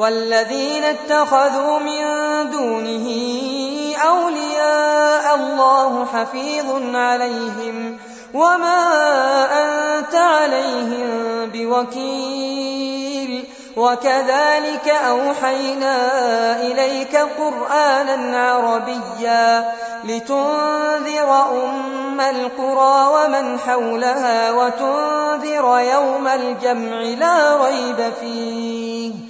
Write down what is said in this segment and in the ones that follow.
والذين اتخذوا من دونه أولياء الله حفيظ عليهم وما أنت عليهم بوكيل. وكذلك أوحينا إليك قرآنا عربيا لتنذر أم القرى ومن حولها وتنذر يوم الجمع لا ريب فيه.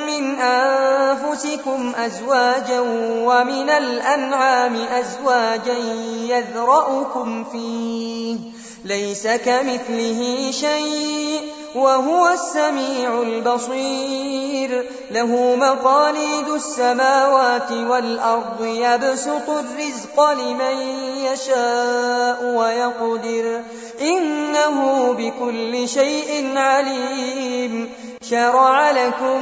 من أنفسكم أزواجا ومن الأنعام أزواجا يذرأكم فيه ليس كمثله شيء وهو السميع البصير. له مقاليد السماوات والأرض يبسط الرزق لمن يشاء ويقدر. إنه بكل شيء عليم. شرع لكم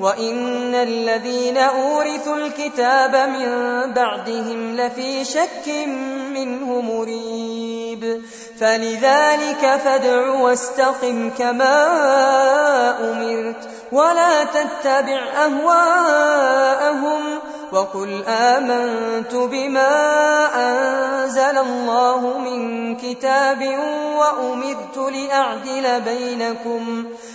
وإن الذين أورثوا الكتاب من بعدهم لفي شك منه مريب فلذلك فادع واستقم كما أمرت ولا تتبع أهواءهم وقل آمنت بما أنزل الله من كتاب وأمرت لأعدل بينكم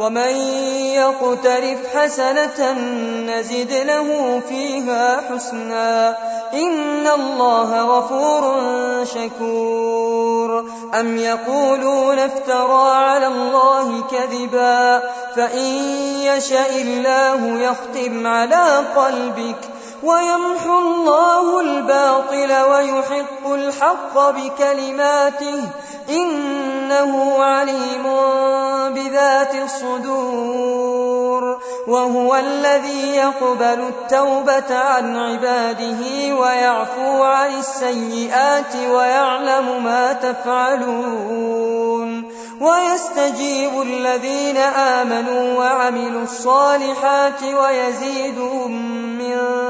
ومن يقترف حسنة نزد له فيها حسنا إن الله غفور شكور. أم يقولون افترى على الله كذبا فإن يشاء الله يختم على قلبك ويمحو الله الباطل ويحق الحق بكلماته إنه عليم بذات الصدور وهو الذي يقبل التوبة عن عباده ويعفو عن السيئات ويعلم ما تفعلون ويستجيب الذين آمنوا وعملوا الصالحات ويزيدهم من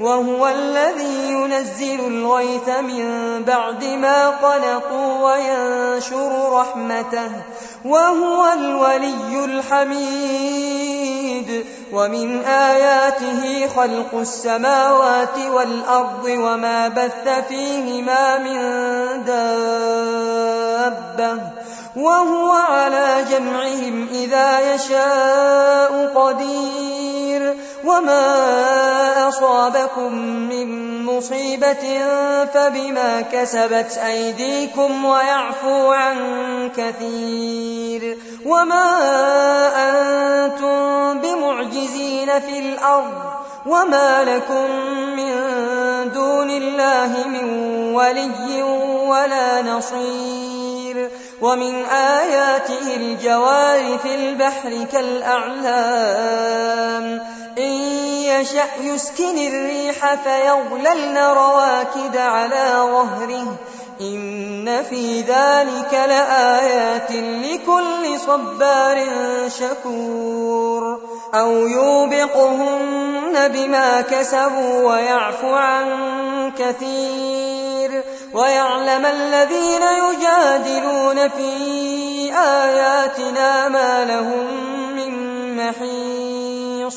وهو الذي ينزل الغيث من بعد ما قنطوا وينشر رحمته وهو الولي الحميد. ومن آياته خلق السماوات والأرض وما بث فيهما من دابة. وهو على جمعهم إذا يشاء قدير. وما أصابكم من مصيبة فبما كسبت أيديكم ويعفو عن كثير وما أنتم بمعجزين في الأرض وما لكم من دون الله من ولي ولا نصير ومن آياته الجوار في البحر كالأعلام يشأ يسكن الريح فيظللن رواكد على ظهره. إن في ذلك لآيات لكل صبار شكور. أو يوبقهن بما كسبوا ويعفو عن كثير. ويعلم الذين يجادلون في آياتنا ما لهم من محيص.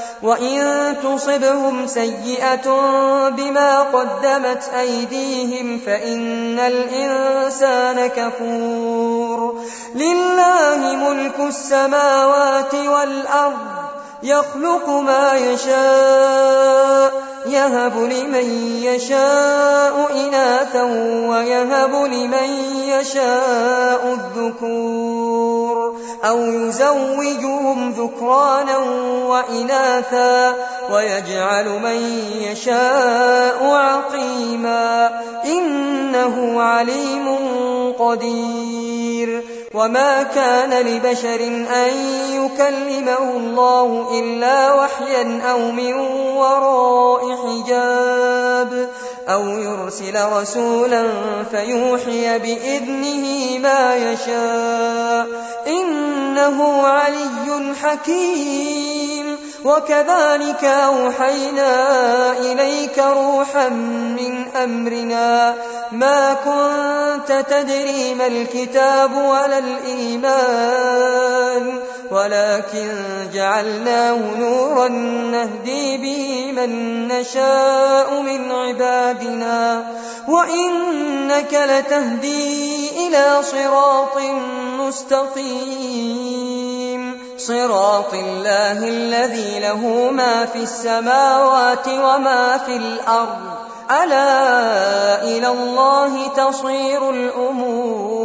وإن تصبهم سيئة بما قدمت أيديهم فإن الإنسان كفور. لله ملك السماوات والأرض يخلق ما يشاء يهب لمن يشاء إناثا ويهب لمن يشاء الذكور أو يزوجهم ذكرانا وإناثا ويجعل من يشاء عقيما إنه عليم قدير وما كان لبشر أن يكلمه الله إلا وحيا أو من وراء حجاب أو يرسل رسولا فيوحي بإذنه ما يشاء إنه علي حكيم وكذلك أوحينا إليك روحا من أمرنا ما كنت تدري ما الكتاب ولا الإيمان ولكن جعلناه نورا نهدي به من نشاء من عبادنا وإنك لتهدي إلى صراط مستقيم. صراط الله الذي له ما في السماوات وما في الأرض. ألا إلى الله تصير الأمور.